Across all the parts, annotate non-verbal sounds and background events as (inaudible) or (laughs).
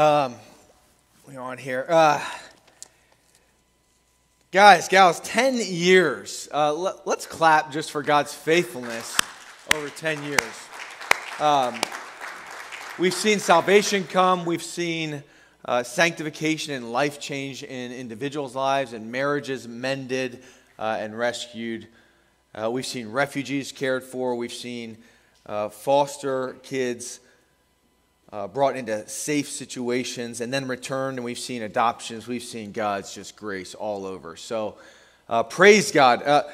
Um, we're on here. Uh, guys, gals, 10 years. Uh, let, us clap just for God's faithfulness over 10 years. Um, we've seen salvation come, we've seen uh, sanctification and life change in individuals' lives, and marriages mended uh, and rescued. Uh, we've seen refugees cared for, we've seen uh, foster kids uh, brought into safe situations and then returned, and we've seen adoptions. We've seen God's just grace all over. So uh, praise God. Uh,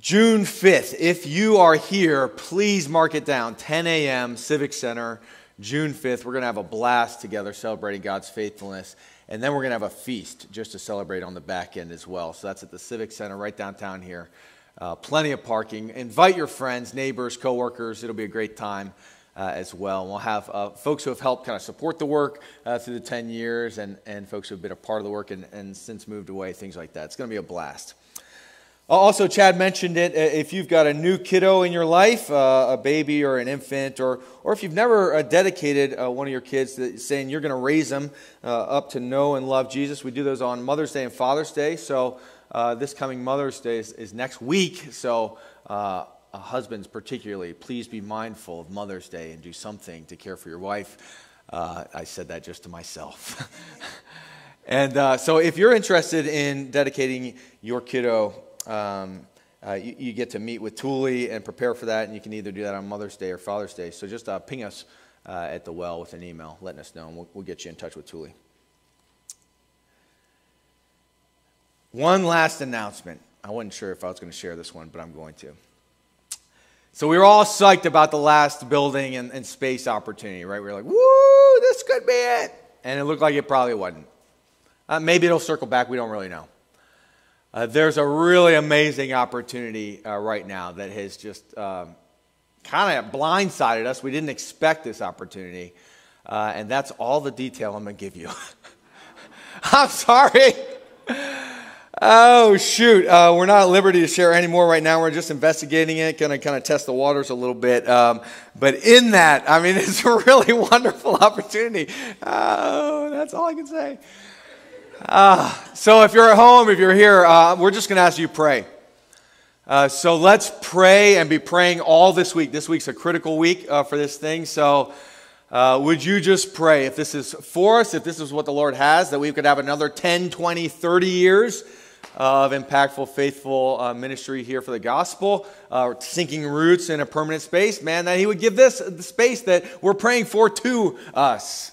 June 5th, if you are here, please mark it down 10 a.m., Civic Center, June 5th. We're going to have a blast together celebrating God's faithfulness. And then we're going to have a feast just to celebrate on the back end as well. So that's at the Civic Center right downtown here. Uh, plenty of parking. Invite your friends, neighbors, coworkers. It'll be a great time uh, as well. And we'll have uh, folks who have helped kind of support the work uh, through the 10 years and, and folks who have been a part of the work and, and since moved away, things like that. It's going to be a blast. Also, Chad mentioned it. Uh, if you've got a new kiddo in your life, uh, a baby or an infant, or, or if you've never uh, dedicated uh, one of your kids to saying you're going to raise them uh, up to know and love Jesus, we do those on Mother's Day and Father's Day. So, uh, this coming Mother's Day is, is next week. So, uh, husbands particularly, please be mindful of Mother's Day and do something to care for your wife. Uh, I said that just to myself. (laughs) and uh, so, if you're interested in dedicating your kiddo, um, uh, you, you, get to meet with Thule and prepare for that, and you can either do that on Mother's Day or Father's Day. So, just uh, ping us uh, at the well with an email, letting us know, and we'll, we'll get you in touch with Thule. One last announcement. I wasn't sure if I was going to share this one, but I'm going to. So we were all psyched about the last building and, and space opportunity, right? We were like, woo, this could be it. And it looked like it probably wasn't. Uh, maybe it'll circle back. We don't really know. Uh, there's a really amazing opportunity uh, right now that has just um, kind of blindsided us. We didn't expect this opportunity. Uh, and that's all the detail I'm going to give you. (laughs) I'm sorry. Oh, shoot. Uh, we're not at liberty to share anymore right now. We're just investigating it, to kind of test the waters a little bit. Um, but in that, I mean, (laughs) it's a really wonderful opportunity. Oh, that's all I can say. Uh, so if you're at home, if you're here, uh, we're just to ask you pray. Uh, so let's pray and be praying all this week. This week's a critical week uh, for this thing. So uh, would you just pray if this is for us, if this is what the Lord has, that we could have another 10, 20, 30 years of impactful, faithful uh, ministry here for the gospel, uh, sinking roots in a permanent space, man, that He would give this the space that we're praying for to us.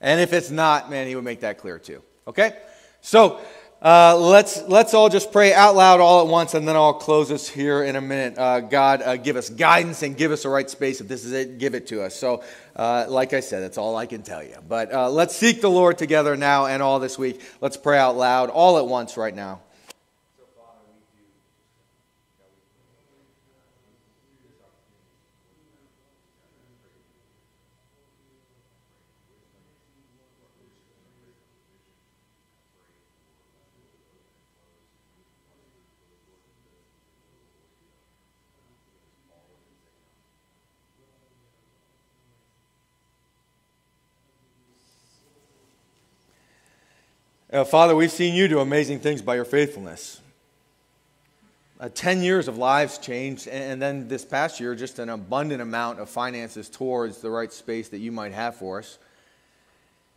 And if it's not, man, He would make that clear too. Okay? So, uh, let's, let's all just pray out loud all at once, and then I'll close us here in a minute. Uh, God, uh, give us guidance and give us the right space. If this is it, give it to us. So, uh, like I said, that's all I can tell you. But uh, let's seek the Lord together now and all this week. Let's pray out loud all at once right now. Uh, Father, we've seen you do amazing things by your faithfulness. Uh, 10 years of lives changed, and then this past year, just an abundant amount of finances towards the right space that you might have for us.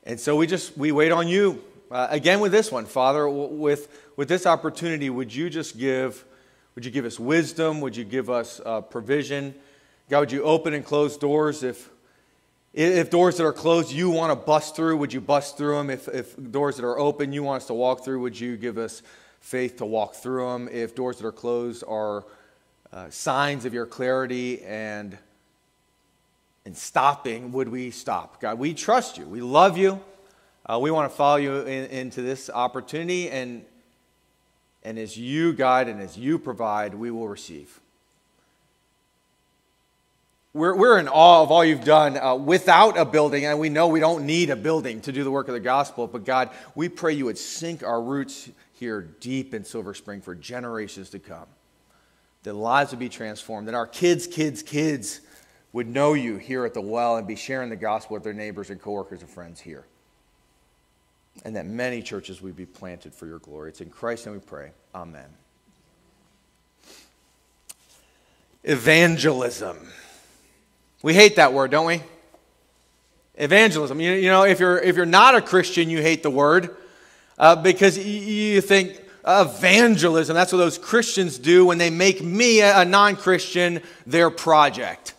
And so we just, we wait on you. Uh, again with this one, Father, with, with this opportunity, would you just give, would you give us wisdom? Would you give us uh, provision? God, would you open and close doors if, if doors that are closed you want to bust through, would you bust through them? If, if doors that are open you want us to walk through, would you give us faith to walk through them? If doors that are closed are uh, signs of your clarity and, and stopping, would we stop? God, we trust you. We love you. Uh, we want to follow you in, into this opportunity. And, and as you guide and as you provide, we will receive. We're, we're in awe of all you've done uh, without a building, and we know we don't need a building to do the work of the gospel. But God, we pray you would sink our roots here deep in Silver Spring for generations to come. That lives would be transformed, that our kids' kids' kids would know you here at the well and be sharing the gospel with their neighbors and coworkers and friends here. And that many churches would be planted for your glory. It's in Christ and we pray. Amen. Evangelism. We hate that word, don't we? Evangelism. You, you know, if you're, if you're not a Christian, you hate the word uh, because you, think evangelism, that's what those Christians do when they make me, a non Christian, their project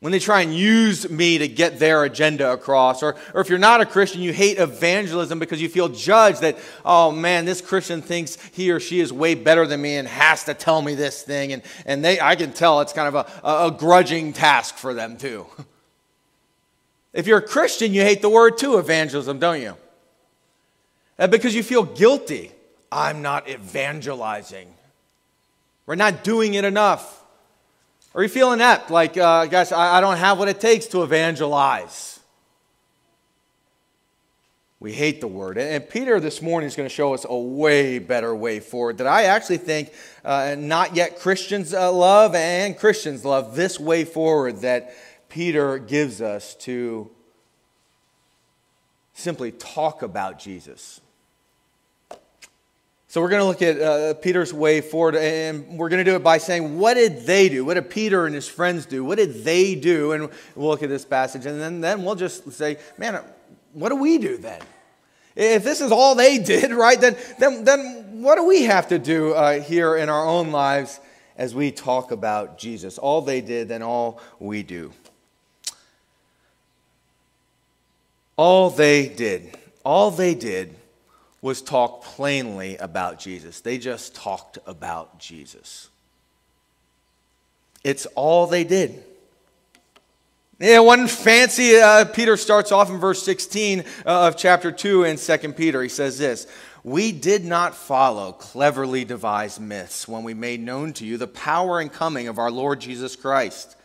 when they try and use me to get their agenda across. Or, or if you're not a Christian, you hate evangelism because you feel judged that, oh man, this Christian thinks he or she is way better than me and has to tell me this thing. And, and they, I can tell it's kind of a, a, grudging task for them too. (laughs) If you're a Christian, you hate the word too, evangelism, don't you? Uh, because you feel guilty. I'm not evangelizing. We're not doing it enough. Are you feeling that? Like, uh, gosh, I, I don't have what it takes to evangelize. We hate the word. And Peter this morning is going to show us a way better way forward that I actually think uh, not yet Christians uh, love and Christians love this way forward that Peter gives us to simply talk about Jesus. So we're going to look at uh, Peter's way forward, and we're going to do it by saying, what did they do? What did Peter and his friends do? What did they do? And we'll look at this passage, and then, then we'll just say, man, what do we do then? If this is all they (laughs) did, right, then, then, then what do we have to do uh, here in our own lives as we talk about Jesus? All they did, then all we do. All they did, all they did was talk plainly about Jesus. They just talked about Jesus. It's all they did. Yeah, one fancy. Uh, Peter starts off in verse 16 uh, of chapter 2 in 2 Peter. He says this We did not follow cleverly devised myths when we made known to you the power and coming of our Lord Jesus Christ.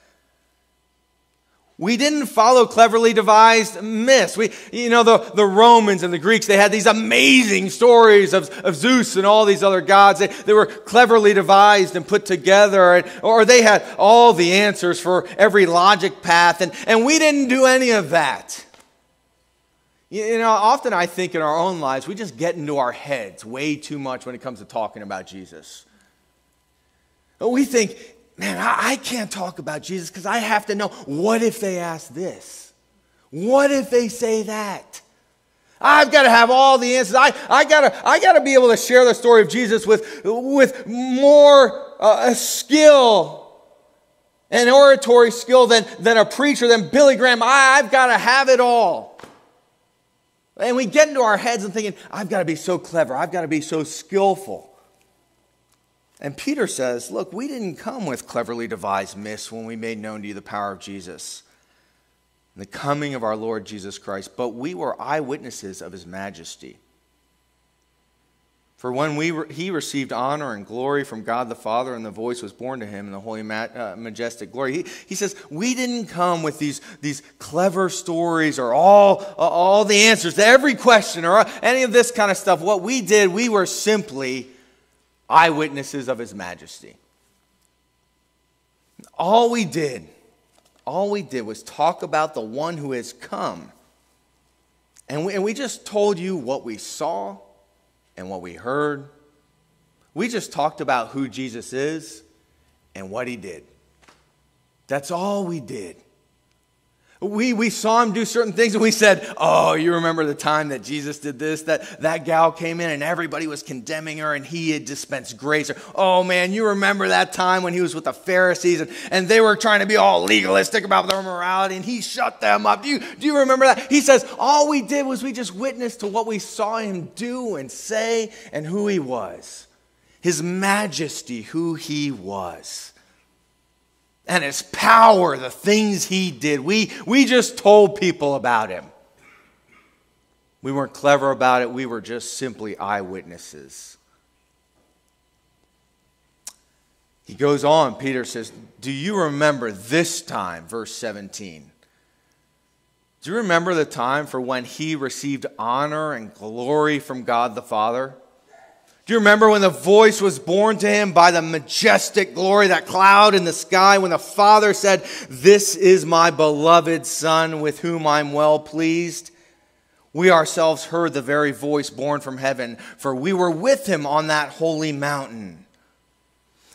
We didn't follow cleverly devised myths. We, you know, the, the Romans and the Greeks, they had these amazing stories of, of Zeus and all these other gods. They, they were cleverly devised and put together, and, or they had all the answers for every logic path, and, and we didn't do any of that. You know, often I think in our own lives, we just get into our heads way too much when it comes to talking about Jesus. We think man, I, I can't talk about Jesus because I have to know what if they ask this? What if they say that? I've got to have all the answers. I, I gotta, I gotta be able to share the story of Jesus with, with more uh, skill and oratory skill than, than a preacher, than Billy Graham. I, I've got to have it all. And we get into our heads and thinking, I've got to be so clever. I've got to be so skillful. And Peter says, Look, we didn't come with cleverly devised myths when we made known to you the power of Jesus, the coming of our Lord Jesus Christ, but we were eyewitnesses of his majesty. For when we re- he received honor and glory from God the Father, and the voice was borne to him in the holy, ma- uh, majestic glory, he, he says, We didn't come with these, these clever stories or all, uh, all the answers to every question or any of this kind of stuff. What we did, we were simply eyewitnesses of his majesty. All we did, all we did was talk about the one who has come. And we, and we just told you what we saw and what we heard. We just talked about who Jesus is and what he did. That's all we did. We, we saw him do certain things and we said, Oh, you remember the time that Jesus did this? That that gal came in and everybody was condemning her and he had dispensed grace. Or, oh man, you remember that time when he was with the Pharisees and, and they were trying to be all legalistic about their morality and he shut them up. Do you, do you remember that? He says, All we did was we just witnessed to what we saw him do and say and who he was. His majesty, who he was and his power, the things he did. We, we just told people about him. We weren't clever about it, we were just simply eyewitnesses. He goes on, Peter says, Do you remember this time, verse 17? Do you remember the time for when he received honor and glory from God the Father? Do you remember when the voice was borne to him by the majestic glory, that cloud in the sky, when the Father said, This is my beloved Son with whom I'm well pleased? We ourselves heard the very voice borne from heaven, for we were with him on that holy mountain.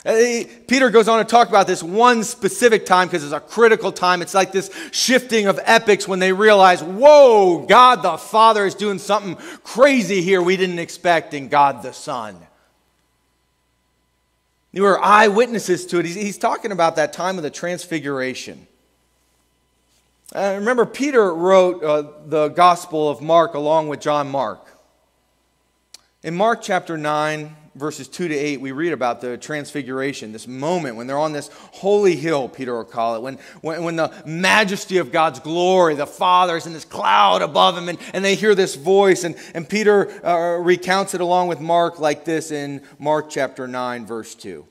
Uh, Peter goes on to talk about this one specific time because it's a critical time. It's like this shifting of epics when they realize, whoa, God the Father is doing something crazy here we didn't expect in God the Son. You were eyewitnesses to it. He's, he's talking about that time of the transfiguration. Uh, remember, Peter wrote uh, the Gospel of Mark along with John Mark. In Mark chapter 9, verses 2 to 8, we read about the transfiguration, this moment when they're on this holy hill, Peter will call it, when, when, when the majesty of God's glory, the Father's in this cloud above him, and, and they hear this voice. And, and Peter uh, recounts it along with Mark like this in Mark chapter 9, verse 2.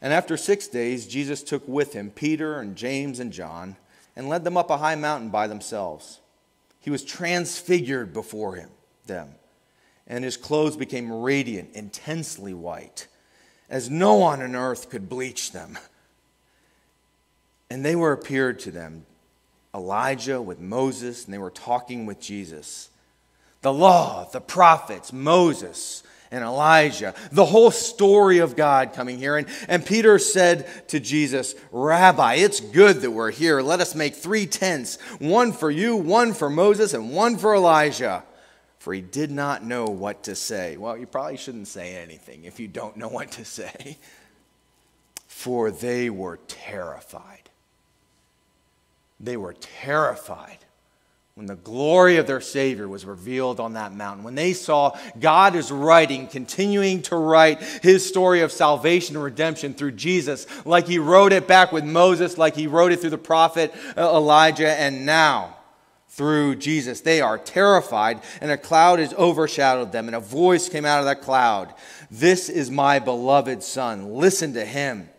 And after six days, Jesus took with him Peter and James and John and led them up a high mountain by themselves. He was transfigured before him, them and his clothes became radiant, intensely white, as no one on earth could bleach them. And they were appeared to them, Elijah with Moses, and they were talking with Jesus. The law, the prophets, Moses, and Elijah, the whole story of God coming here. And, and Peter said to Jesus, Rabbi, it's good that we're here. Let us make three tents one for you, one for Moses, and one for Elijah for he did not know what to say. Well, you probably shouldn't say anything if you don't know (laughs) what to say. For they were terrified. They were terrified when the glory of their Savior was revealed on that mountain. When they saw God is writing, continuing to write his story of salvation and redemption through Jesus, like he wrote it back with Moses, like he wrote it through the prophet uh, Elijah, and now through Jesus. They are terrified, and a cloud has overshadowed them, and a voice came out of that cloud This is my beloved Son. Listen to him.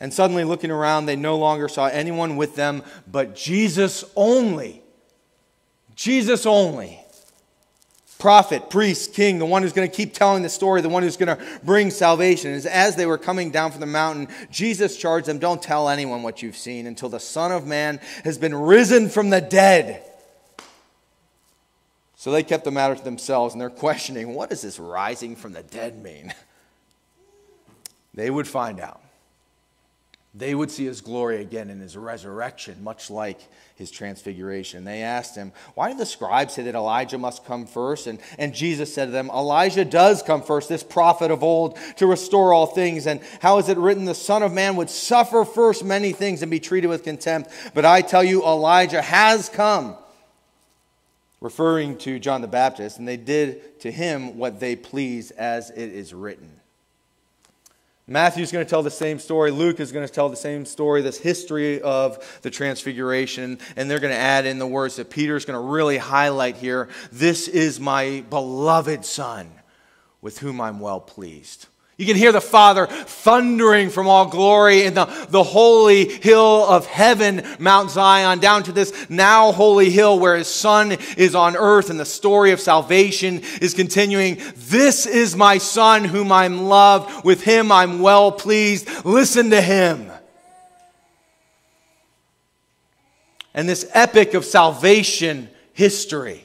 And suddenly, looking around, they no longer saw anyone with them but Jesus only. Jesus only. Prophet, priest, king, the one who's going to keep telling the story, the one who's going to bring salvation. And as they were coming down from the mountain, Jesus charged them, Don't tell anyone what you've seen until the Son of Man has been risen from the dead. So they kept the matter to themselves and they're questioning, What does this rising from the dead mean? They would find out. They would see his glory again in his resurrection, much like his transfiguration. They asked him, Why did the scribes say that Elijah must come first? And, and Jesus said to them, Elijah does come first, this prophet of old, to restore all things. And how is it written, The Son of Man would suffer first many things and be treated with contempt? But I tell you, Elijah has come, referring to John the Baptist, and they did to him what they pleased, as it is written. Matthew's going to tell the same story. Luke is going to tell the same story, this history of the transfiguration. And they're going to add in the words that Peter's going to really highlight here This is my beloved Son, with whom I'm well pleased. You can hear the Father thundering from all glory in the, the holy hill of heaven, Mount Zion, down to this now holy hill where his Son is on earth and the story of salvation is continuing. This is my Son whom I'm loved. With him I'm well pleased. Listen to him. And this epic of salvation history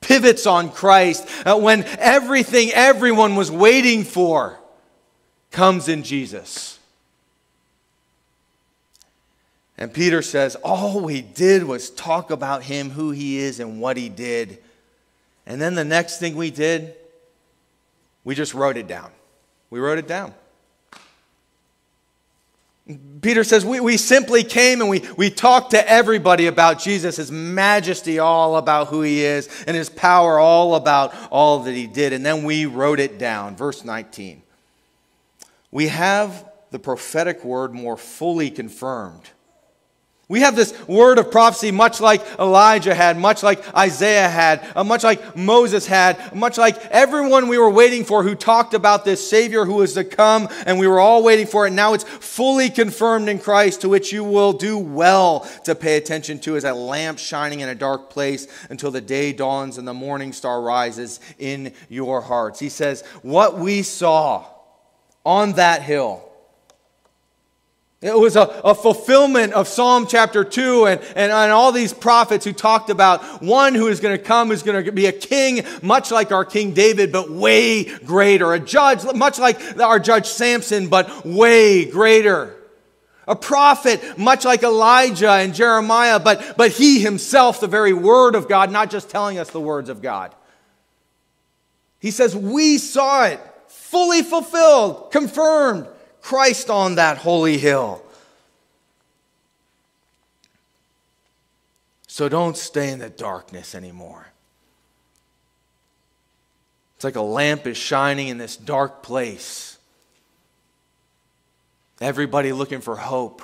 pivots on Christ uh, when everything everyone was waiting for comes in Jesus. And Peter says, All we did was talk about him, who he is, and what he did. And then the next thing we did, we just wrote it down. We wrote it down. Peter says, we, we simply came and we, we talked to everybody about Jesus, his majesty, all about who he is, and his power, all about all that he did. And then we wrote it down. Verse 19. We have the prophetic word more fully confirmed We have this word of prophecy, much like Elijah had, much like Isaiah had, uh, much like Moses had, much like everyone we were waiting for who talked about this Savior who was to come, and we were all waiting for it. Now it's fully confirmed in Christ, to which you will do well to pay attention to as a lamp shining in a dark place until the day dawns and the morning star rises in your hearts. He says, What we saw on that hill it was a, a, fulfillment of Psalm chapter 2 and, and, and all these prophets who talked about one who is going to come, who's going to be a king, much like our King David, but way greater. A judge, much like our judge Samson, but way greater. A prophet, much like Elijah and Jeremiah, but, but he himself, the very word of God, not just telling us the words of God. He says, We saw it fully fulfilled, confirmed Christ on that holy hill. So don't stay in the darkness anymore. It's like a lamp is shining in this dark place. Everybody looking for hope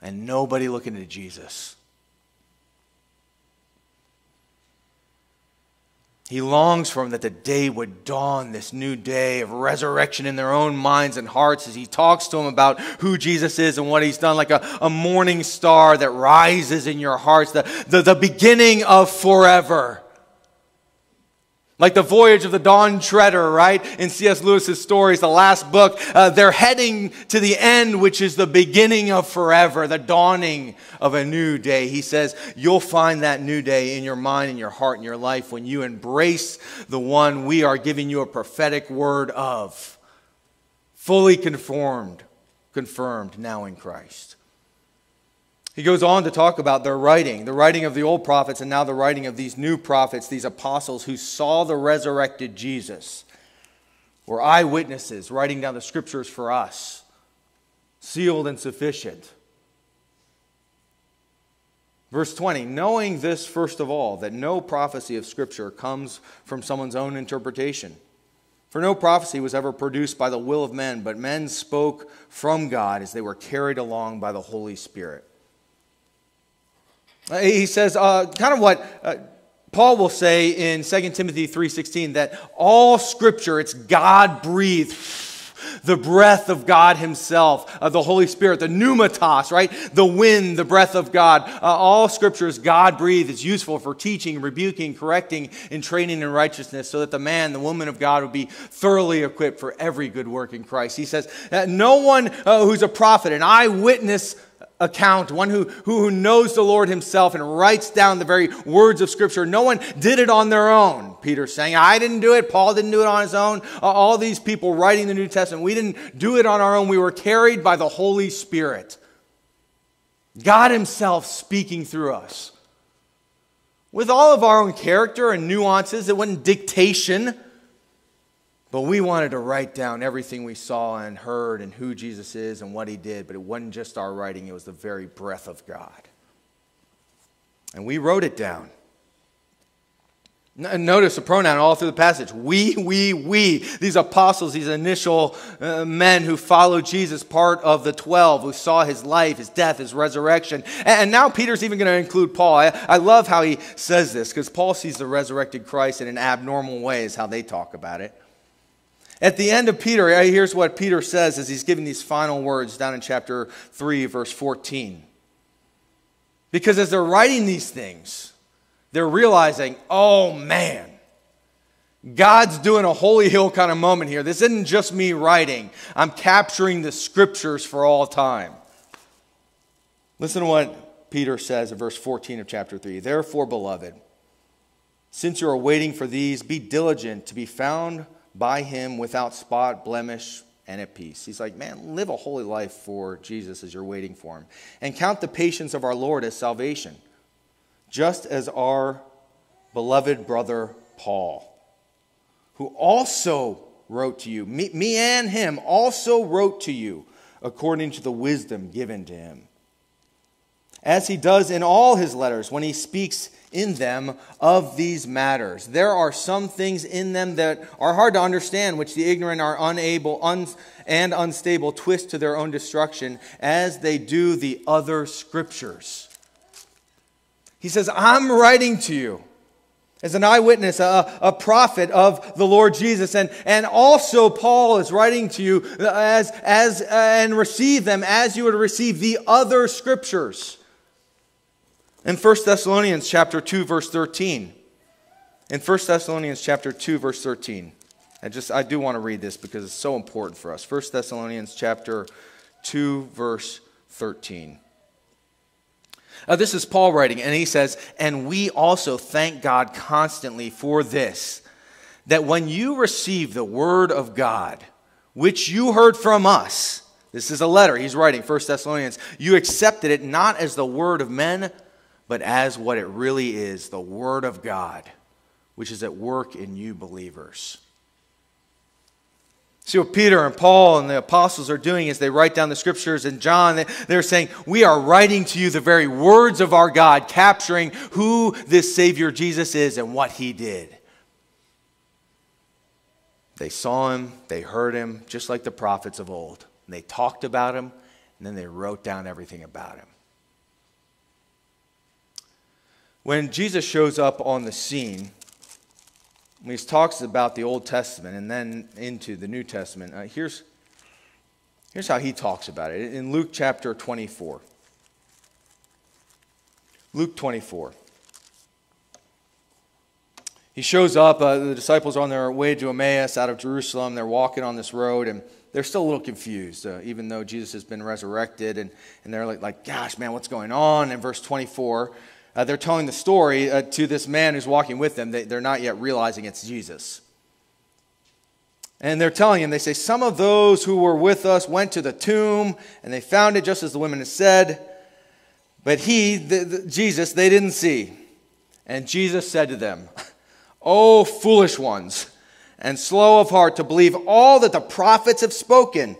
and nobody looking to Jesus. He longs for them that the day would dawn, this new day of resurrection in their own minds and hearts as he talks to them about who Jesus is and what he's done, like a, a morning star that rises in your hearts, the, the, the beginning of forever. Like the voyage of the Dawn Treader, right? In C.S. Lewis's stories, the last book, uh, they're heading to the end, which is the beginning of forever, the dawning of a new day. He says, You'll find that new day in your mind, in your heart, in your life when you embrace the one we are giving you a prophetic word of, fully conformed, confirmed now in Christ. He goes on to talk about their writing, the writing of the old prophets, and now the writing of these new prophets, these apostles who saw the resurrected Jesus, were eyewitnesses writing down the scriptures for us, sealed and sufficient. Verse 20, knowing this first of all, that no prophecy of Scripture comes from someone's own interpretation. For no prophecy was ever produced by the will of men, but men spoke from God as they were carried along by the Holy Spirit. Uh, he says uh, kind of what uh, Paul will say in 2 Timothy 3:16 that all scripture it's God breathed the breath of God Himself, uh, the Holy Spirit, the pneumatos, right? The wind, the breath of God. Uh, all scripture is God breathed. It's useful for teaching, rebuking, correcting, and training in righteousness so that the man, the woman of God would be thoroughly equipped for every good work in Christ. He says, that No one uh, who's a prophet, an eyewitness account, one who, who knows the Lord himself and writes down the very words of Scripture. No one did it on their own, Peter's saying. I didn't do it. Paul didn't do it on his own. All these people writing the New Testament, we didn't do it on our own. We were carried by the Holy Spirit. God himself speaking through us. With all of our own character and nuances, it wasn't dictation. But we wanted to write down everything we saw and heard and who Jesus is and what he did. But it wasn't just our writing, it was the very breath of God. And we wrote it down. Notice the pronoun all through the passage. We, we, we. These apostles, these initial uh, men who followed Jesus, part of the 12, who saw his life, his death, his resurrection. And, now Peter's even going to include Paul. I, I love how he says this because Paul sees the resurrected Christ in an abnormal way, is how they talk about it. At the end of Peter, uh, here's what Peter says as he's giving these final words down in chapter 3, verse 14. Because as they're writing these things, they're realizing, oh man, God's doing a holy hill kind of moment here. This isn't just me writing, I'm capturing the scriptures for all time. Listen to what Peter says in verse 14 of chapter 3. Therefore, beloved, since you are waiting for these, be diligent to be found by him without spot, blemish, and at peace. He's like, man, live a holy life for Jesus as you're waiting for him. And count the patience of our Lord as salvation, just as our beloved brother Paul, who also wrote to you, me, me and him also wrote to you according to the wisdom given to him. As he does in all his letters when he speaks in them of these matters. There are some things in them that are hard to understand, which the ignorant are unable un- and unstable twist to their own destruction, as they do the other scriptures. He says, I'm writing to you as an eyewitness, a, a prophet of the Lord Jesus. And, and also, Paul is writing to you as, as, uh, and receive them as you would receive the other scriptures. In 1 Thessalonians chapter 2, verse 13. In 1 Thessalonians chapter 2, verse 13. I just I do want to read this because it's so important for us. 1 Thessalonians chapter 2, verse 13. Uh, this is Paul writing, and he says, And we also thank God constantly for this, that when you receive the word of God, which you heard from us, this is a letter he's writing, 1 Thessalonians, you accepted it not as the word of men, but as what it really is the word of God, which is at work in you believers. See what Peter and Paul and the apostles are doing is they write down the scriptures, and John, they're saying, We are writing to you the very words of our God, capturing who this Savior Jesus is and what he did. They saw him, they heard him, just like the prophets of old. And they talked about him, and then they wrote down everything about him. When Jesus shows up on the scene, when he talks about the Old Testament and then into the New Testament, uh, here's, here's how he talks about it in Luke chapter 24. Luke 24. He shows up, uh, the disciples are on their way to Emmaus out of Jerusalem. They're walking on this road, and they're still a little confused, uh, even though Jesus has been resurrected. And, and they're like, like, gosh, man, what's going on? In verse 24, uh, they're telling the story uh, to this man who's walking with them. They, they're not yet realizing it's Jesus. And they're telling him, they say, Some of those who were with us went to the tomb and they found it just as the women had said. But he, the, the, Jesus, they didn't see. And Jesus said to them, (laughs) O foolish ones, and slow of heart to believe all that the prophets have spoken.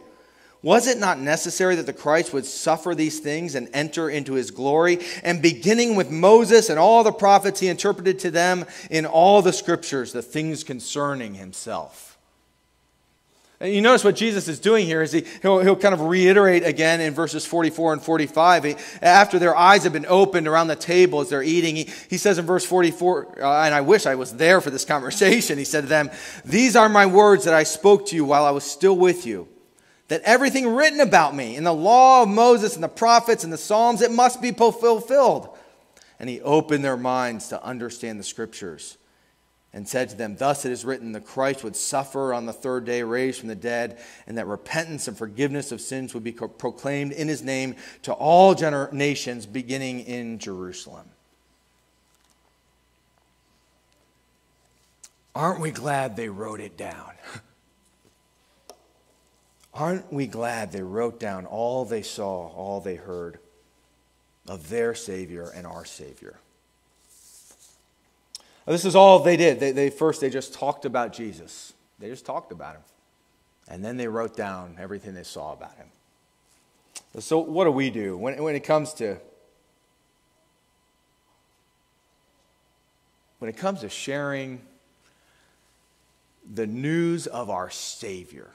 Was it not necessary that the Christ would suffer these things and enter into his glory? And beginning with Moses and all the prophets, he interpreted to them in all the scriptures the things concerning himself. And you notice what Jesus is doing here is he, he'll, he'll kind of reiterate again in verses 44 and 45. He, after their eyes have been opened around the table as they're eating, he, he says in verse 44, uh, and I wish I was there for this conversation, he said to them, These are my words that I spoke to you while I was still with you that everything written about me in the law of Moses and the prophets and the Psalms, it must be fulfilled. And he opened their minds to understand the scriptures and said to them, Thus it is written, the Christ would suffer on the third day, raised from the dead, and that repentance and forgiveness of sins would be proclaimed in his name to all generations, beginning in Jerusalem. Aren't we glad they wrote it down? (laughs) Aren't we glad they wrote down all they saw, all they heard of their Savior and our Savior? this is all they did. They, they, first they just talked about Jesus. They just talked about him. And then they wrote down everything they saw about him. So what do we do when, when it comes to when it comes to sharing the news of our Savior?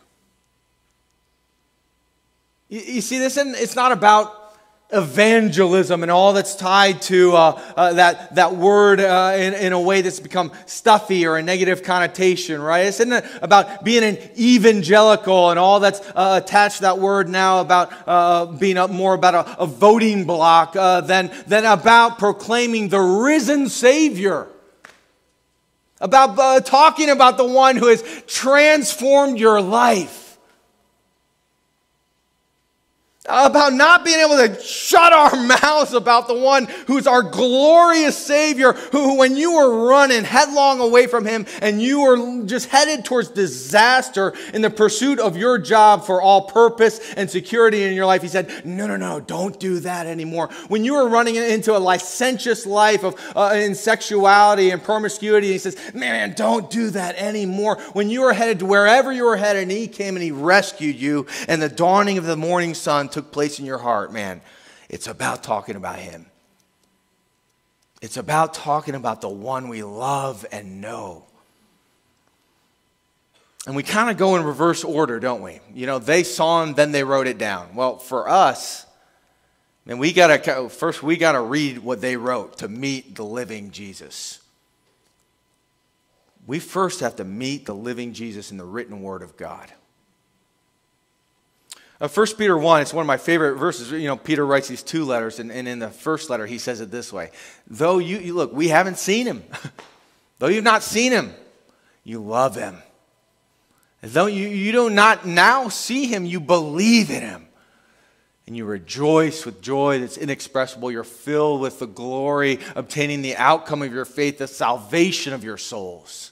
You, you see this? And it's not about evangelism and all that's tied to uh, uh, that, that word uh, in, in a way that's become stuffy or a negative connotation, right? It's not about being an evangelical and all that's uh, attached to that word now about uh, being more about a, a voting block uh, than, than about proclaiming the risen Savior. About talking about the one who has transformed your life about not being able to shut our (laughs) mouths about the one who's our glorious Savior, who, when you were running headlong away from Him and you were just headed towards disaster in the pursuit of your job for all purpose and security in your life, He said, No, no, no, don't do that anymore. When you were running into a licentious life of uh, in sexuality and promiscuity, He says, Man, don't do that anymore. When you were headed to wherever you were headed, and He came and He rescued you, and the dawning of the morning sun took place in your heart, man, it's about talking about Him. It's about talking about the one we love and know. And we kind of go in reverse order, don't we? You know, they saw him, then they wrote it down. Well, for us, And we gotta first we gotta read what they wrote to meet the living Jesus. We first have to meet the living Jesus in the written word of God. Uh, 1 Peter 1, it's one of my favorite verses. You know, Peter writes these two letters, and, and in the first letter, he says it this way Though you, you look, we haven't seen him, (laughs) though you've not seen him, you love him. Though you, you do not now see him, you believe in him. And you rejoice with joy that's inexpressible. You're filled with the glory, obtaining the outcome of your faith, the salvation of your souls.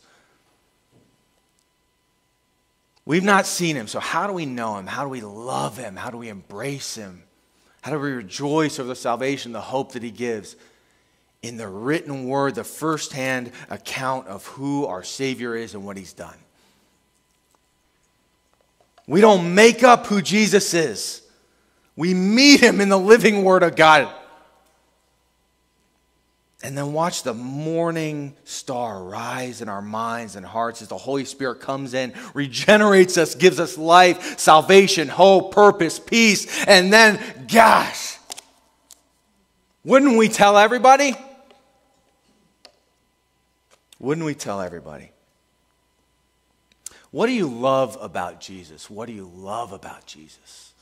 We've not seen him, so how do we know him? How do we love him? How do we embrace him? How do we rejoice over the salvation, the hope that he gives? In the written word, the firsthand account of who our Savior is and what he's done. We don't make up who Jesus is. We meet him in the living word of God. And then watch the morning star rise in our minds and hearts as the Holy Spirit comes in, regenerates us, gives us life, salvation, hope, purpose, peace. And then, gosh, wouldn't we tell everybody? Wouldn't we tell everybody? What do you love about Jesus? What do you love about Jesus?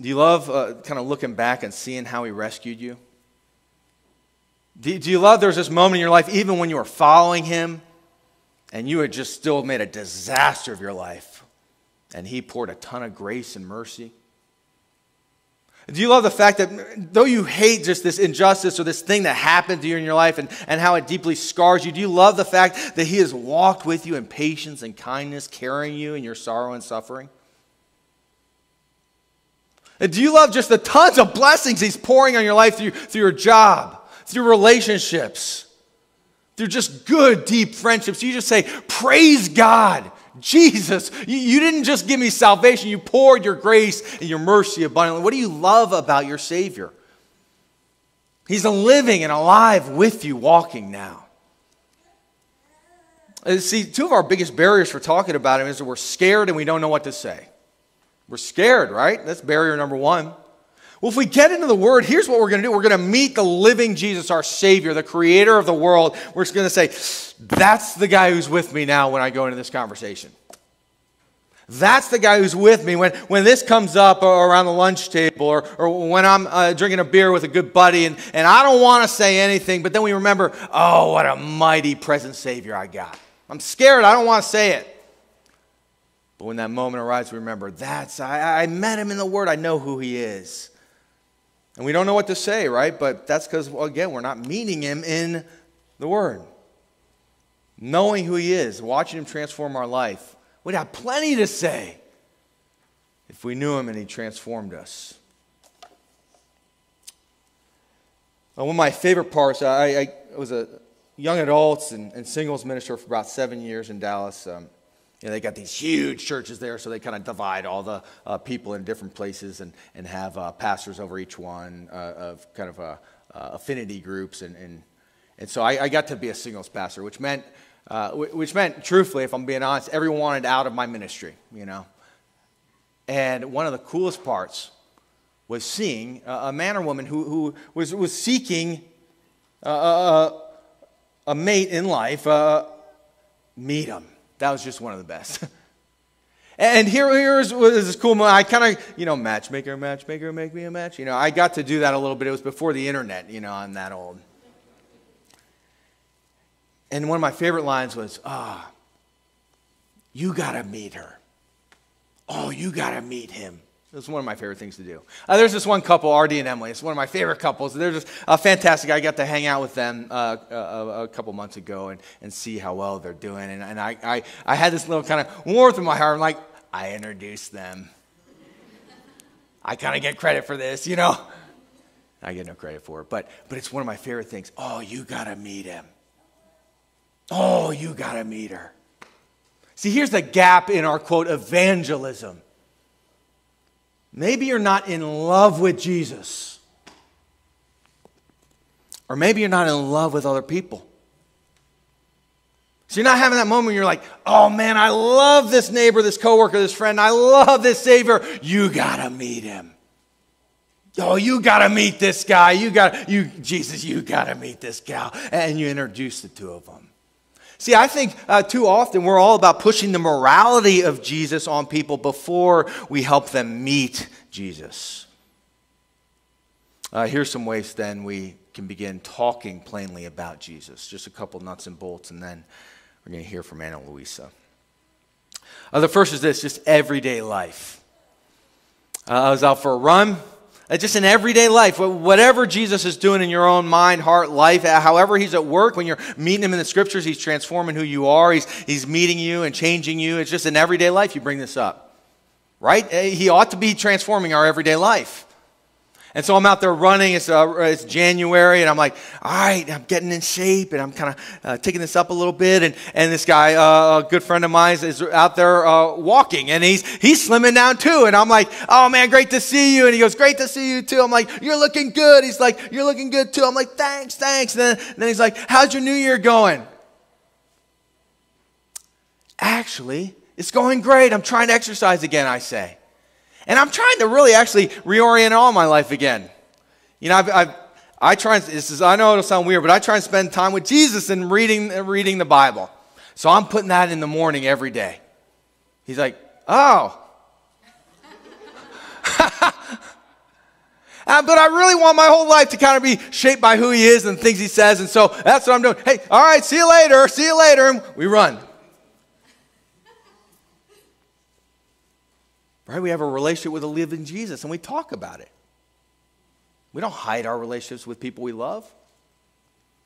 Do you love uh, kind of looking back and seeing how he rescued you? Do, do you love there's this moment in your life, even when you were following him and you had just still made a disaster of your life, and he poured a ton of grace and mercy? Do you love the fact that though you hate just this injustice or this thing that happened to you in your life and, and how it deeply scars you, do you love the fact that He has walked with you in patience and kindness, carrying you in your sorrow and suffering? And do you love just the tons of blessings He's pouring on your life through, through your job, through relationships, through just good, deep friendships? You just say, Praise God. Jesus, you, you didn't just give me salvation, you poured your grace and your mercy abundantly. What do you love about your Savior? He's living and alive with you, walking now. See, two of our biggest barriers for talking about him is that we're scared and we don't know what to say. We're scared, right? That's barrier number one. Well, if we get into the Word, here's what we're going to do. We're going to meet the living Jesus, our Savior, the Creator of the world. We're just going to say, that's the guy who's with me now when I go into this conversation. That's the guy who's with me when, when this comes up around the lunch table or, or when I'm uh, drinking a beer with a good buddy and, and I don't want to say anything, but then we remember, oh, what a mighty present Savior I got. I'm scared. I don't want to say it. But when that moment arrives, we remember that's, I, I met him in the Word. I know who he is. And we don't know what to say, right? But that's because, well, again, we're not meeting him in the Word. Knowing who he is, watching him transform our life, we'd have plenty to say if we knew him and he transformed us. One of my favorite parts, I, I was a young adults and, and, singles minister for about seven years in Dallas. Um, you know, they got these huge churches there, so they kind of divide all the uh, people in different places and, and have uh, pastors over each one uh, of kind of uh, uh, affinity groups. And, and, and so I, I, got to be a singles pastor, which meant, uh, which meant, truthfully, if I'm being honest, everyone wanted out of my ministry, you know. And one of the coolest parts was seeing a man or woman who, who was, was seeking a a mate in life meet them that was just one of the best. (laughs) and here, here was this cool moment. I kind of, you know, matchmaker, matchmaker, make me a match. You know, I got to do that a little bit. It was before the internet, you know, I'm that old. And one of my favorite lines was, ah, oh, you got to meet her. Oh, you got to meet him. It's one of my favorite things to do. Uh, there's this one couple, RD and Emily. It's one of my favorite couples. They're just uh, fantastic. I got to hang out with them uh, a, a, couple months ago and, and see how well they're doing. And, and I, I, I had this little kind of warmth in my heart. I'm like, I introduced them. I kind of get credit for this, you know? I get no credit for it. But, but it's one of my favorite things. Oh, you got to meet him. Oh, you got to meet her. See, here's the gap in our quote evangelism. Maybe you're not in love with Jesus. Or maybe you're not in love with other people. So you're not having that moment where you're like, oh man, I love this neighbor, this coworker, this friend, I love this Savior. You gotta meet him. Oh, you gotta meet this guy. You got you, Jesus, you gotta meet this gal. And you introduce the two of them. See, I think uh, too often we're all about pushing the morality of Jesus on people before we help them meet Jesus. Uh, here's some ways then we can begin talking plainly about Jesus. Just a couple nuts and bolts, and then we're going to hear from Anna Luisa. Uh, the first is this just everyday life. Uh, I was out for a run. Just in everyday life, whatever Jesus is doing in your own mind, heart, life, uh, however he's at work, when you're meeting him in the scriptures, he's transforming who you are, he's, he's meeting you and changing you. It's just in everyday life you bring this up, right? Uh, he ought to be transforming our everyday life. And so I'm out there running. It's, uh, it's January, and I'm like, all right, I'm getting in shape, and I'm kind of uh, taking this up a little bit. And, and this guy, uh, a good friend of mine, is out there uh, walking, and he's, he's slimming down too. And I'm like, oh man, great to see you. And he goes, great to see you too. I'm like, you're looking good. He's like, you're looking good too. I'm like, thanks, thanks. And then, and then he's like, how's your new year going? Actually, it's going great. I'm trying to exercise again, I say. And I'm trying to really actually reorient all my life again. You know, I've, I've, i try and, this is, I know it'll sound weird, but I try and spend time with Jesus and reading, reading the Bible. So I'm putting that in the morning every day. He's like, oh. (laughs) Uh, but I really want my whole life to kind of be shaped by who he is and things he says. And so that's what I'm doing. Hey, all right, see you later. See you later. And we run. Right? We have a relationship with a living Jesus and we talk about it. We don't hide our relationships with people we love.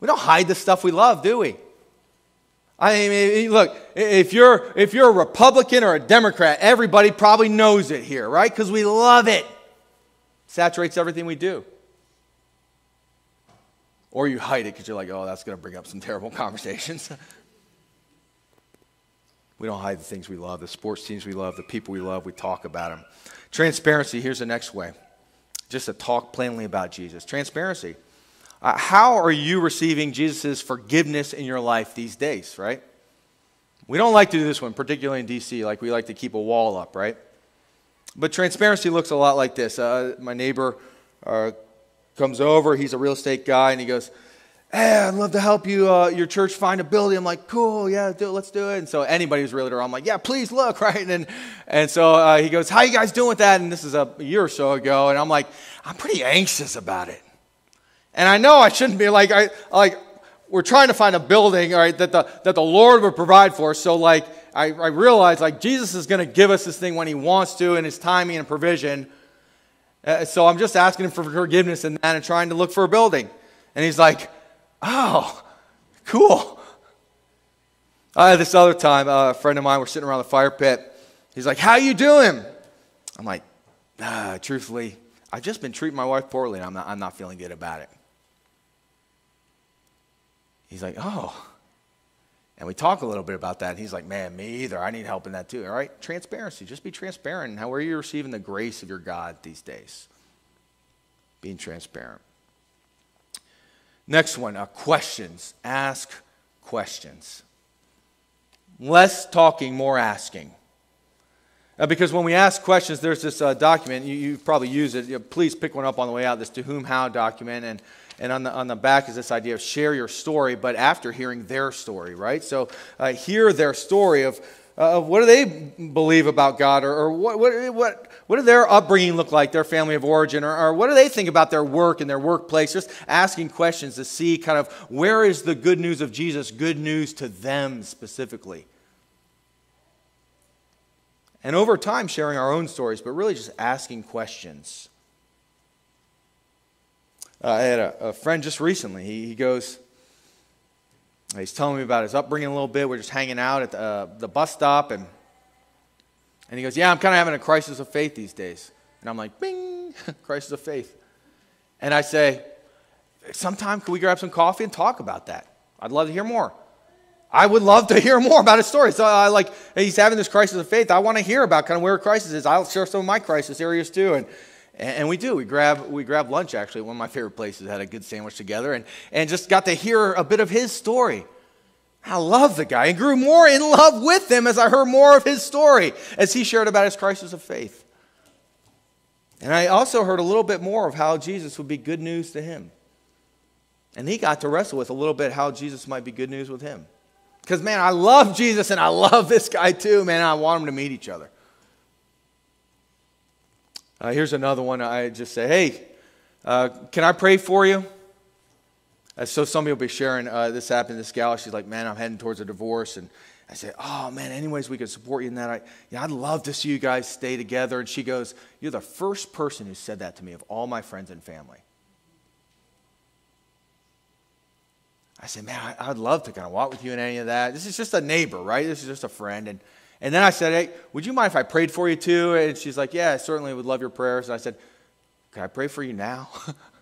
We don't hide the stuff we love, do we? I mean, eh, eh, look, if you're, if you're a Republican or a Democrat, everybody probably knows it here, right? Because we love it. Saturates everything we do. Or you hide it because you're like, oh, that's going to bring up some terrible (laughs) conversations. We don't hide the things we love, the sports teams we love, the people we love, we talk about them. Transparency, here's the next way just to talk plainly about Jesus. Transparency. Uh, how are you receiving Jesus' forgiveness in your life these days, right? We don't like to do this one, particularly in DC, like we like to keep a wall up, right? But transparency looks a lot like this. Uh, my neighbor uh, comes over, he's a real estate guy, and he goes, hey, I'd love to help you, uh, your church find a building. I'm like, cool, yeah, do it, let's do it. And so anybody who's realtor, I'm like, yeah, please look, (laughs) right? And, and so uh, he goes, how you guys doing with that? And this is a year or so ago. And I'm like, I'm pretty anxious about it. And I know I shouldn't be like, I, like, we're trying to find a building, all right, that the, that the Lord would provide for us. So like, I, I realize like Jesus is going to give us this thing when he wants to and his timing and provision. Uh, so I'm just asking him for forgiveness in that and trying to look for a building. And he's like, Oh, cool. Uh, this other time, uh, a friend of mine, we're sitting around the fire pit. He's like, How you doing? I'm like, ah, Truthfully, I've just been treating my wife poorly, and I'm not, I'm not feeling good about it. He's like, Oh. And we talk a little bit about that. And he's like, Man, me either. I need help in that too. All right? Transparency. Just be transparent. How are you receiving the grace of your God these days? Being transparent. Next one uh, questions. Ask questions. Less talking, more asking. Uh, because when we ask questions, there's this uh, document, you, you probably use it. You know, please pick one up on the way out, this to whom how document. And, and on, the, on the back is this idea of share your story, but after hearing their story, right? So uh, hear their story of uh, what do they believe about God, or, or what, what, what, what did their upbringing look like, their family of origin, or, or what do they think about their work and their workplace? Just asking questions to see kind of where is the good news of Jesus good news to them specifically. And over time, sharing our own stories, but really just asking questions. Uh, I had a, a, friend just recently. He, he goes, He's telling me about his upbringing a little bit. We're just hanging out at the, uh, the bus stop, and, and he goes, Yeah, I'm kind of having a crisis of faith these days. And I'm like, Bing, (laughs) crisis of faith. And I say, Sometime could we grab some coffee and talk about that? I'd love to hear more. I would love to (laughs) hear more about his story. So I like he's having this crisis of faith. I want to hear about kind of where crisis is. I'll share some of my crisis areas too. And and we do. We grab, we grab lunch, actually. One of my favorite places had a good sandwich together and, and just got to hear a bit of his story. I love the guy and grew more in love with him as I heard more of his story as he shared about his crisis of faith. And I also heard a little bit more of how Jesus would be good news to him. And he got to wrestle with a little bit how Jesus might be good news with him. Because, man, I love Jesus and I love this guy too, man. I want them to meet each other. Uh, here's another one. I just say, hey, uh, can I pray for you? Uh, so somebody will be sharing uh, this happened. To this gal, she's like, man, I'm heading towards a divorce, and I say, oh man, anyways, we could support you in that. I, yeah, I'd love to see you guys stay together. And she goes, you're the first person who said that to me of all my friends and family. I said, man, I, would love to kind of walk with you in any of that. This is just a neighbor, right? This is just a friend. And, and then I said, hey, would you mind if I prayed for you too? And she's like, yeah, I certainly would love your prayers. And I said, can I pray for you now? (laughs)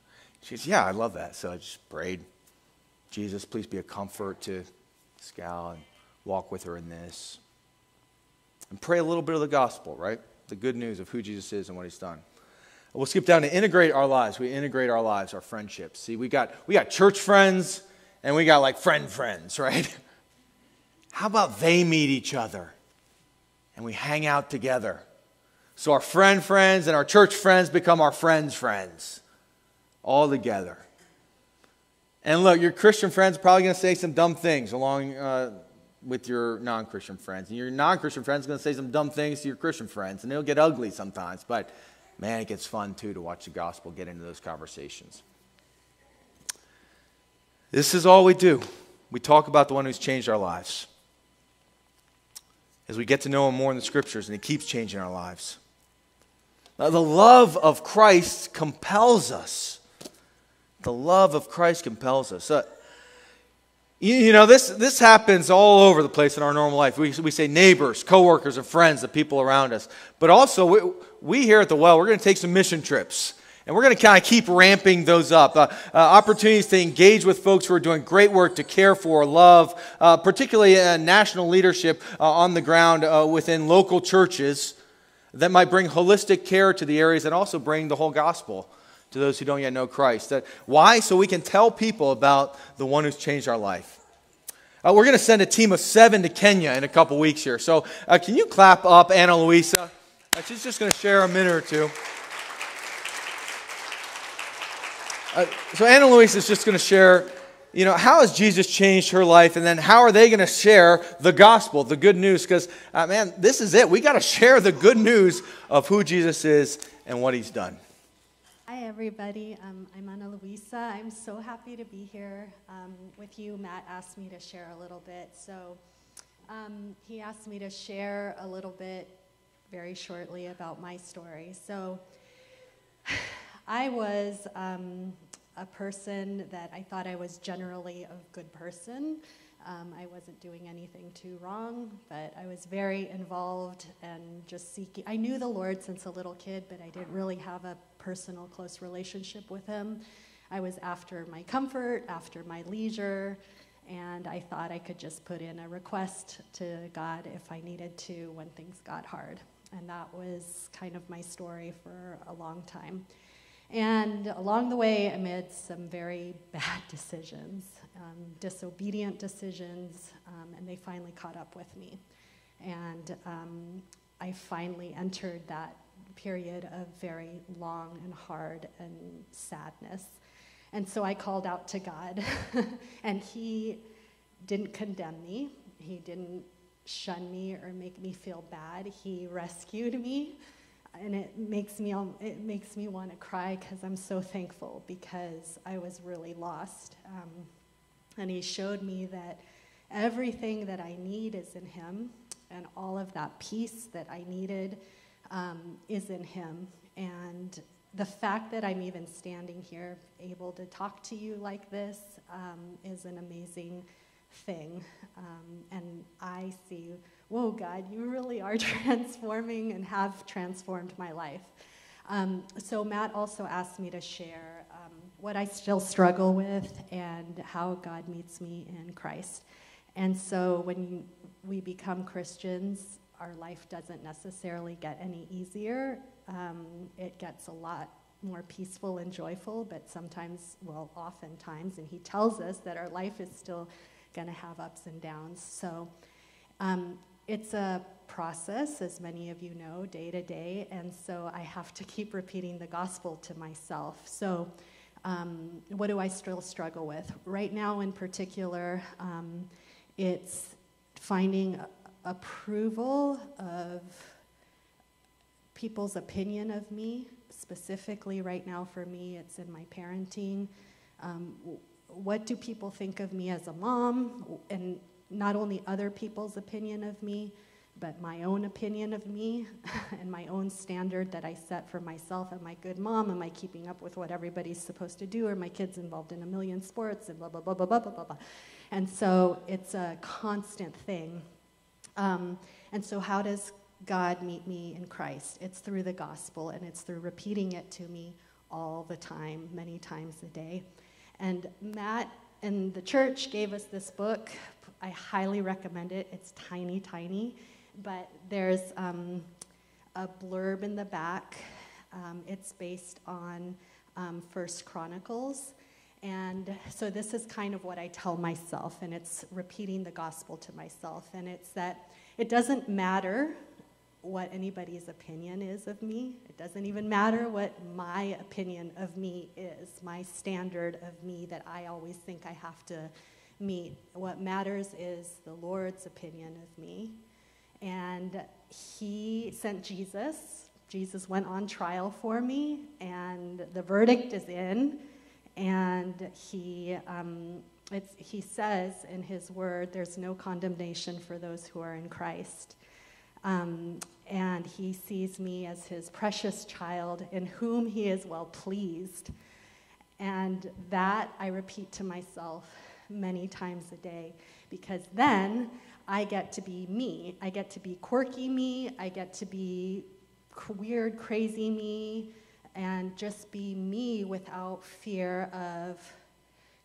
she says, yeah, I love that. So I just prayed, Jesus, please be a comfort to Scal and walk with her in this. And pray a little bit of the gospel, right? The good news of who Jesus is and what he's done. We'll skip down to integrate our lives. We integrate our lives, our friendships. See, we got, we got church friends and we got like friend friends, (laughs) right? How about they meet each other and we hang out together? So our friend friends and our church friends become our friends' friends all together. And look, your Christian friends are probably going to say some dumb things along uh, with your non Christian friends. And your non Christian friends are going to say some dumb things to your Christian friends. And it'll get ugly sometimes. But man, it gets fun too to watch the gospel get into those conversations. This is all we do. We talk about the one who's changed our lives. As we get to know him more in the scriptures, and he keeps changing our lives. Now, the love of Christ compels us. The love of Christ compels us. Uh, you, know, this, this happens all over the place in our normal life. We, we say neighbors, coworkers, and friends, the people around us. But also, we, we here at the well, we're going to take some mission trips. And we're going to kind of keep ramping those up. Uh, uh, opportunities to engage with folks who are doing great work to care for, love, uh, particularly uh, national leadership uh, on the ground uh, within local churches that might bring holistic care to the areas and also bring the whole gospel to those who don't yet know Christ. That, why? So we can tell people about the one who's changed our life. we're going to send a team of seven to Kenya in a couple weeks here. So can you clap up Ana Luisa? she's just going to share a minute or two. Uh, so Anna Louise is just going to share, you know, how has Jesus changed her life, and then how are they going to share the gospel, the good news? Because, uh, man, this is it. We got to share the good news of who Jesus is and what He's done. Everybody. Um, I'm Ana Luisa. I'm so happy to be here um, with you. Matt asked me to share a little bit. So um, he asked me to share a little bit very shortly about my story. So (sighs) I was um, a person that I thought I was generally a good person. Um, I wasn't doing anything too wrong, but I was very involved and just seeking. I knew the Lord since a little kid, but I didn't really have a personal, close relationship with Him. I was after my comfort, after my leisure, and I thought I could just put in a request to God if I needed to when things got hard. And that was kind of my story for a long time. And along the way, made some very (laughs) bad decisions, um, disobedient decisions, um, and they finally caught up with me. And um, I finally entered that period of very long and hard and sadness. And so I called out to God, (laughs) and He didn't condemn me, He didn't shun me or make me feel bad. He rescued me and it makes me it makes me want to cry because I'm so thankful because I was really lost, um, and He showed me that everything that I need is in Him, and all of that peace that I needed um, is in Him, and the fact that I'm even standing here, able to talk to you like this, um, is an amazing thing, um, and I see whoa, God, you really are (laughs) transforming and have transformed my life. Um, so, Matt also asked me to share um, what I still struggle with and how God meets me in Christ. And so, when we become Christians, our life doesn't necessarily get any easier. Um, it gets a lot more peaceful and joyful, but sometimes, well, oftentimes, and he tells us that our life is still going to have ups and downs. So um, it's a process, as many of you know, day to day, and so I have to keep repeating the gospel to myself. So, um, what do I still struggle with? Right now, in particular, um, it's finding approval of people's opinion of me. Specifically, right now for me, it's in my parenting. Um, what do people think of me as a mom? And not only other people's opinion of me, but my own opinion of me (laughs) and my own standard that I set for myself. Am I good mom? Am I keeping up with what everybody's supposed to do? Are my kids involved in a million sports? And blah, blah, blah, blah, blah, blah, blah. And so it's a constant thing. Um, and so, how does God meet me in Christ? It's through the gospel, and it's through repeating it to me all the time, many times a day. And Matt and the church gave us this book. I highly recommend it. It's tiny, tiny, but there's um, a blurb in the back. Um, it's based on um, First Chronicles. And so this is kind of what I tell myself, and it's repeating the gospel to myself. And it's that it doesn't matter what anybody's opinion is of me. It doesn't even matter what my opinion of me is, my standard of me that I always think I have to meet. What matters is the Lord's opinion of me. And He sent Jesus. Jesus went on trial for me, and the verdict is in. And He, um, he says in His word, there's no condemnation for those who are in Christ. Um, and he sees me as his precious child in whom he is well pleased. And that I repeat to myself many times a day because then I get to be me. I get to be quirky me. I get to be weird, crazy me, and just be me without fear of,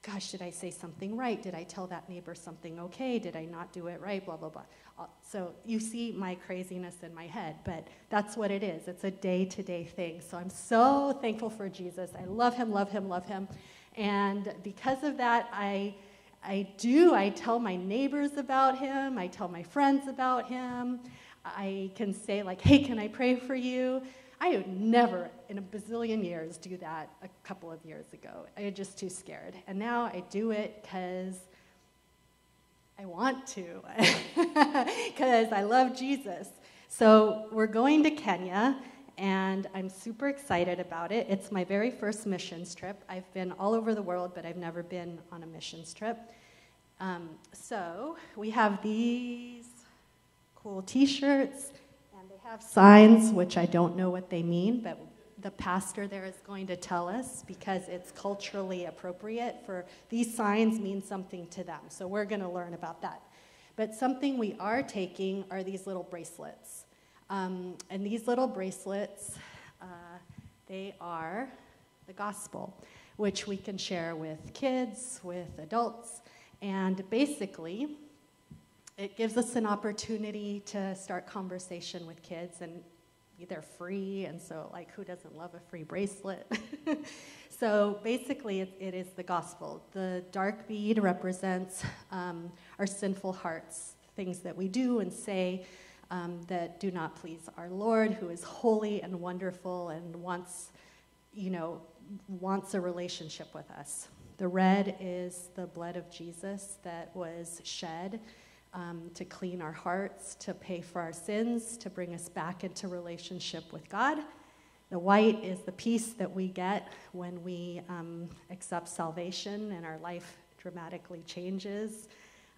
gosh, did I say something right? Did I tell that neighbor something okay? Did I not do it right? Blah, blah, blah. Uh, so you see my craziness in my head, but that's what it is. It's a day to day thing. So I'm so thankful for Jesus. I love him, love him, love him. And because of that, I, I do. I tell my neighbors about him, I tell my friends about him. I can say, like, hey, can I pray for you? I would never in a bazillion years do that a couple of years ago. I was just too scared. And now I do it because I want to (laughs) because I love Jesus. So we're going to Kenya, and I'm super excited about it. It's my very first missions trip. I've been all over the world, but I've never been on a missions trip. Um, so we have these cool t shirts, have signs, which I don't know what they mean, but the pastor there is going to tell us because it's culturally appropriate for these signs mean something to them. So we're going to learn about that. But something we are taking are these little bracelets. Um, and these little bracelets, uh, they are the gospel, which we can share with kids, with adults, and basically, it gives us an opportunity to start conversation with kids and they're free, and so like who doesn't love a free bracelet? (laughs) so basically, it, it is the gospel. The dark bead represents um, our sinful hearts, things that we do and say um, that do not please our Lord, who is holy and wonderful and wants, you know, wants a relationship with us. The red is the blood of Jesus that was shed um, to clean our hearts, to pay for our sins, to bring us back into relationship with God. The white is the peace that we get when we um, accept salvation and our life dramatically changes.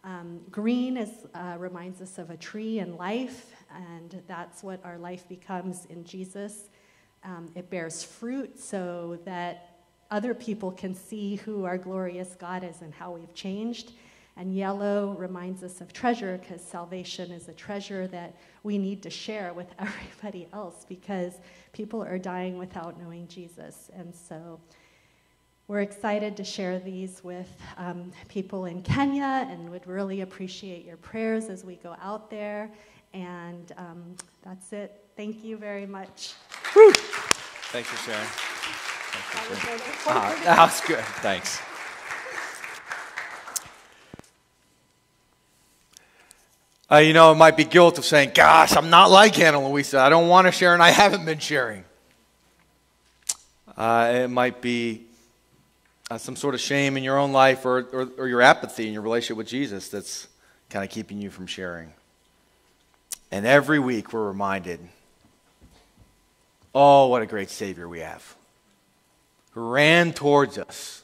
Um, green is, uh, reminds us of a tree and life, and that's what our life becomes in Jesus. Um, it bears fruit so that other people can see who our glorious God is and how we've changed. And yellow reminds us of treasure because salvation is a treasure that we need to share with (laughs) everybody else because people are dying without knowing Jesus. And so we're excited to share these with um, people in Kenya and would really appreciate your prayers as we go out there. And um, that's it. Thank you very much. Thank you, Sharon. Thanks for sharing. Ah, that was good. Thanks. Uh, you know, it might be guilt of saying, Gosh, I'm not like Ana Luisa. I don't want to share, and I haven't been sharing. Uh, it might be uh, some sort of shame in your own life or, or, or your apathy in your relationship with Jesus that's kind of keeping you from sharing. And every week we're reminded oh, what a great Savior we have who ran towards us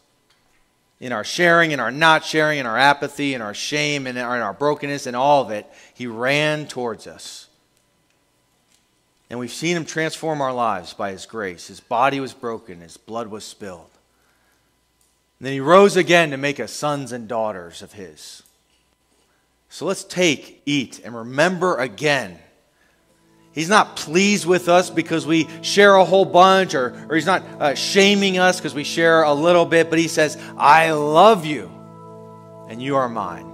in our sharing, in our not sharing, in our apathy, in our shame, in our, in our brokenness, and all of it. He ran towards us. And we've seen him transform our lives by his grace. His body was broken, his blood was spilled. And then he rose again to make us sons and daughters of his. So let's take, eat, and remember again. He's not pleased with us because we share a whole bunch, or, or he's not uh, shaming us because we share a little bit, but he says, I love you, and you are mine.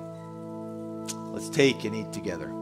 Let's take and eat together.